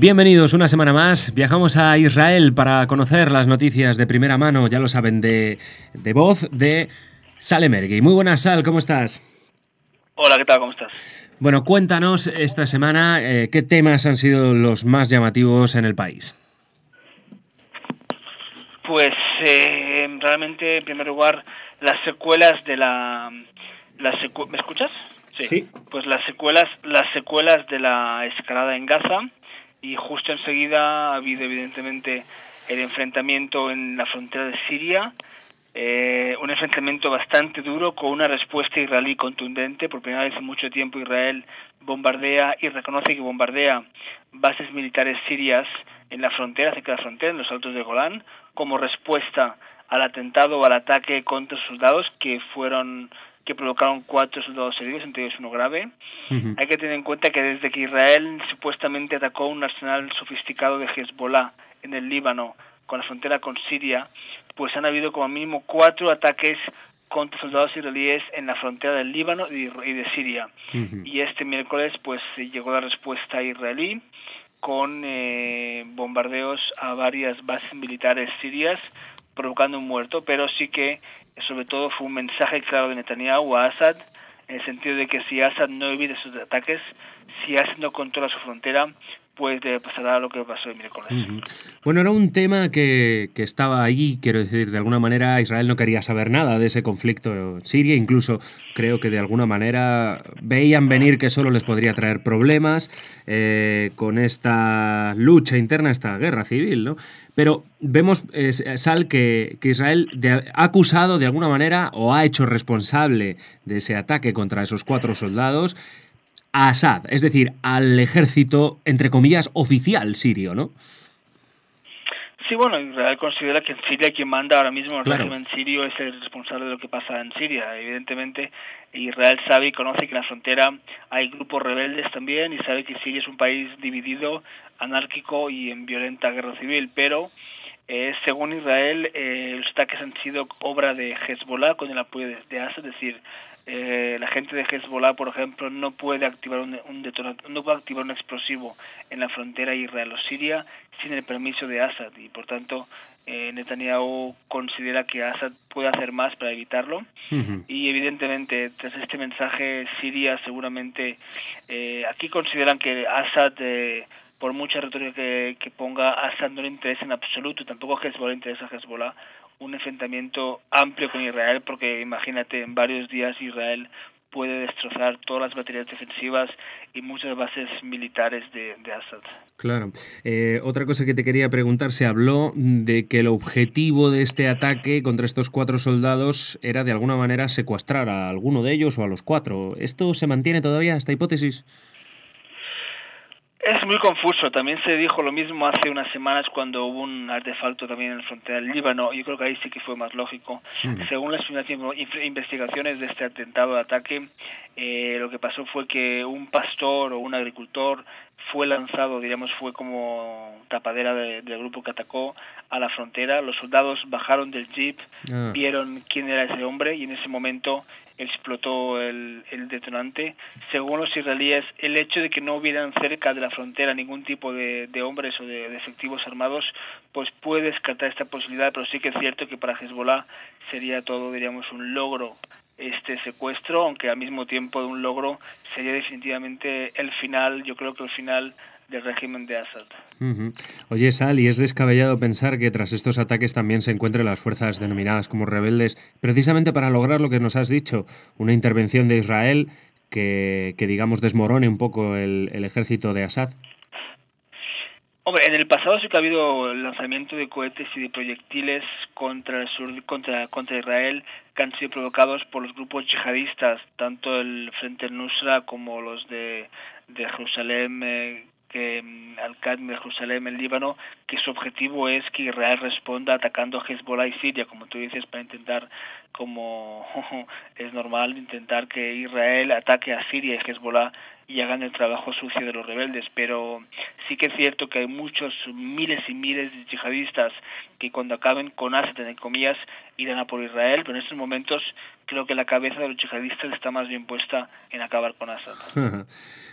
Bienvenidos una semana más. Viajamos a Israel para conocer las noticias de primera mano, ya lo saben, de, de voz de Sal Emergui. Muy buenas, Sal, ¿cómo estás? Hola, ¿qué tal? ¿Cómo estás? Bueno, cuéntanos esta semana eh, qué temas han sido los más llamativos en el país. Pues eh, realmente, en primer lugar, las secuelas de la... Las ¿Me escuchas? Sí. Pues las secuelas, las secuelas de la escalada en Gaza y justo enseguida ha habido evidentemente el enfrentamiento en la frontera de Siria, eh, un enfrentamiento bastante duro con una respuesta israelí contundente. Por primera vez en mucho tiempo Israel bombardea y reconoce que bombardea bases militares sirias en la frontera, cerca de la frontera, en los altos de Golán, como respuesta al atentado o al ataque contra soldados que fueron que provocaron cuatro soldados heridos, entre ellos uno grave. Hay que tener en cuenta que desde que Israel supuestamente atacó un arsenal sofisticado de Hezbollah en el Líbano, con la frontera con Siria, pues han habido como mínimo cuatro ataques contra soldados israelíes en la frontera del Líbano y de Siria. Y este miércoles pues llegó la respuesta israelí con eh, bombardeos a varias bases militares sirias provocando un muerto, pero sí que sobre todo fue un mensaje claro de Netanyahu a Assad en el sentido de que si Assad no evita sus ataques, si Assad no controla su frontera, pues pasará lo que pasó el miércoles. Bueno, era un tema que, que, estaba ahí, quiero decir, de alguna manera Israel no quería saber nada de ese conflicto en Siria, incluso creo que de alguna manera veían venir que solo les podría traer problemas eh, con esta lucha interna, esta guerra civil, ¿no? Pero vemos, eh, Sal, que, que Israel ha acusado de alguna manera o ha hecho responsable de ese ataque contra esos cuatro soldados a Assad, es decir, al ejército, entre comillas, oficial sirio, ¿no? Sí, bueno, Israel considera que en Siria quien manda ahora mismo el régimen sirio es el responsable de lo que pasa en Siria. Evidentemente, Israel sabe y conoce que en la frontera hay grupos rebeldes también y sabe que Siria es un país dividido, anárquico y en violenta guerra civil, pero eh, según Israel, eh, los ataques han sido obra de Hezbollah con el apoyo de, de Assad, es decir, eh, la gente de Hezbollah, por ejemplo, no puede activar un, un detonador, no puede activar un explosivo en la frontera israelo-siria sin el permiso de Assad y, por tanto, eh, Netanyahu considera que Assad puede hacer más para evitarlo uh -huh. y evidentemente tras este mensaje Siria seguramente aquí consideran que Assad por mucha retórica que, que ponga Assad no le interesa en absoluto tampoco a Hezbollah le interesa a Hezbollah un enfrentamiento amplio con Israel, porque imagínate, en varios días Israel puede destrozar todas las baterías defensivas y muchas bases militares de, de Assad. Claro. Eh, otra cosa que te quería preguntar, se habló de que el objetivo de este ataque contra estos cuatro soldados era de alguna manera secuestrar a alguno de ellos o a los cuatro. ¿Esto se mantiene todavía, esta hipótesis? Es muy confuso. También se dijo lo mismo hace unas semanas cuando hubo un artefacto también en la frontera del Líbano. Yo creo que ahí sí que fue más lógico. Sí. Según las primeras investigaciones de este atentado de ataque, eh, lo que pasó fue que un pastor o un agricultor fue lanzado, diríamos, fue como tapadera de, del grupo que atacó a la frontera. Los soldados bajaron del jeep, ah. vieron quién era ese hombre y en ese momento explotó el, el, detonante. Según los israelíes, el hecho de que no hubieran cerca de la frontera ningún tipo de, de hombres o de, de, efectivos armados, pues puede descartar esta posibilidad, pero sí que es cierto que para Hezbollah sería todo, diríamos, un logro este secuestro, aunque al mismo tiempo de un logro sería definitivamente el final, yo creo que el final del régimen de Assad. Oye, Sal, y es descabellado pensar que tras estos ataques también se encuentren las fuerzas denominadas como rebeldes, precisamente para lograr lo que nos has dicho, una intervención de Israel que, que digamos, desmorone un poco el, el ejército de Assad. Hombre, en el pasado sí que ha habido lanzamiento de cohetes y de proyectiles contra el sur, contra, contra Israel que han sido provocados por los grupos yihadistas, tanto el Frente Nusra como los de, de Jerusalén, eh, que Al-Qaeda de Jerusalén, el Líbano, que su objetivo es que Israel responda atacando a Hezbollah y Siria, como tú dices, para intentar como es normal intentar que Israel ataque a Siria y Hezbollah y hagan el trabajo sucio de los rebeldes, pero sí que es cierto que hay muchos miles y miles de yihadistas que cuando acaben con Assad, en comillas, irán a por Israel, pero en estos momentos creo que la cabeza de los yihadistas está más bien puesta en acabar con Assad.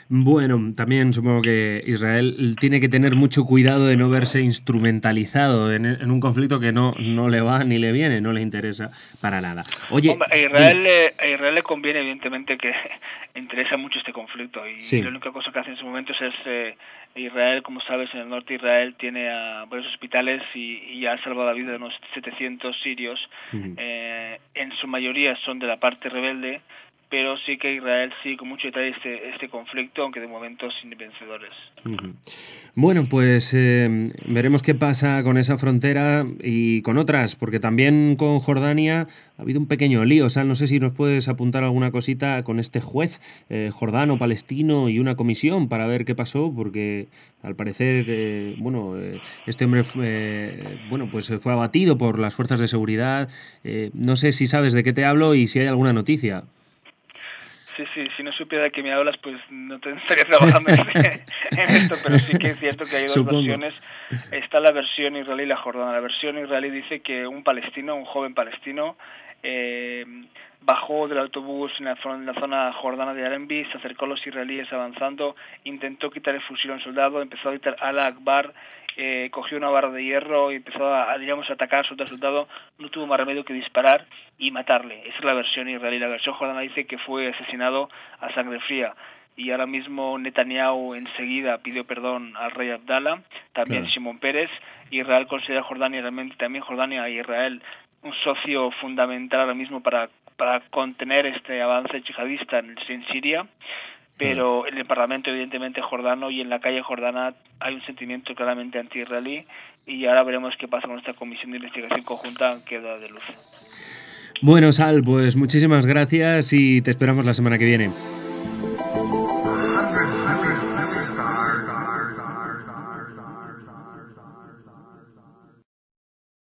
bueno, también supongo que Israel tiene que tener mucho cuidado de no verse instrumentalizado en, un conflicto que no, no le va ni le viene, no le interesa para nada. Oye, a, Israel, a Israel le conviene evidentemente que interesa mucho este conflicto y la única cosa que hace en estos momentos es eh, Israel, como sabes, en el norte de Israel tiene a varios hospitales y, ha salvado la vida de unos 700 sirios. Eh, en su mayoría son de la parte rebelde pero sí que Israel sí con mucho detalle este, este conflicto, aunque de momento sin vencedores. Bueno, pues eh, veremos qué pasa con esa frontera y con otras, porque también con Jordania ha habido un pequeño lío. O sea, no sé si nos puedes apuntar alguna cosita con este juez eh, jordano, palestino y una comisión para ver qué pasó, porque al parecer, eh, bueno, este hombre bueno, pues fue abatido por las fuerzas de seguridad. no sé si sabes de qué te hablo y si hay alguna noticia. Sí, sí, si no supiera de qué me hablas, pues no te estaría trabajando en, esto, pero sí que es cierto que hay dos versiones. Está la versión israelí y la jordana. La versión israelí dice que un palestino, un joven palestino, eh, bajó del autobús en la, zona jordana de Arenbi, se acercó a los israelíes avanzando, intentó quitar el fusil a un soldado, empezó a gritar Ala Akbar eh, cogió una barra de hierro y empezó a, digamos, a atacar a su soldado, no tuvo más remedio que disparar y matarle. Esa es la versión israelí. La versión jordana dice que fue asesinado a sangre fría. Y ahora mismo Netanyahu enseguida pidió perdón al rey Abdallah, también Simón Pérez. Israel considera Jordania realmente también Jordania y Israel un socio fundamental ahora mismo para, para contener este avance yihadista en, en Siria pero en el Parlamento evidentemente jordano y en la calle jordana hay un sentimiento claramente anti-israelí y ahora veremos qué pasa con esta comisión de investigación conjunta que da de luz. Bueno, Sal, pues muchísimas gracias y te esperamos la semana que viene.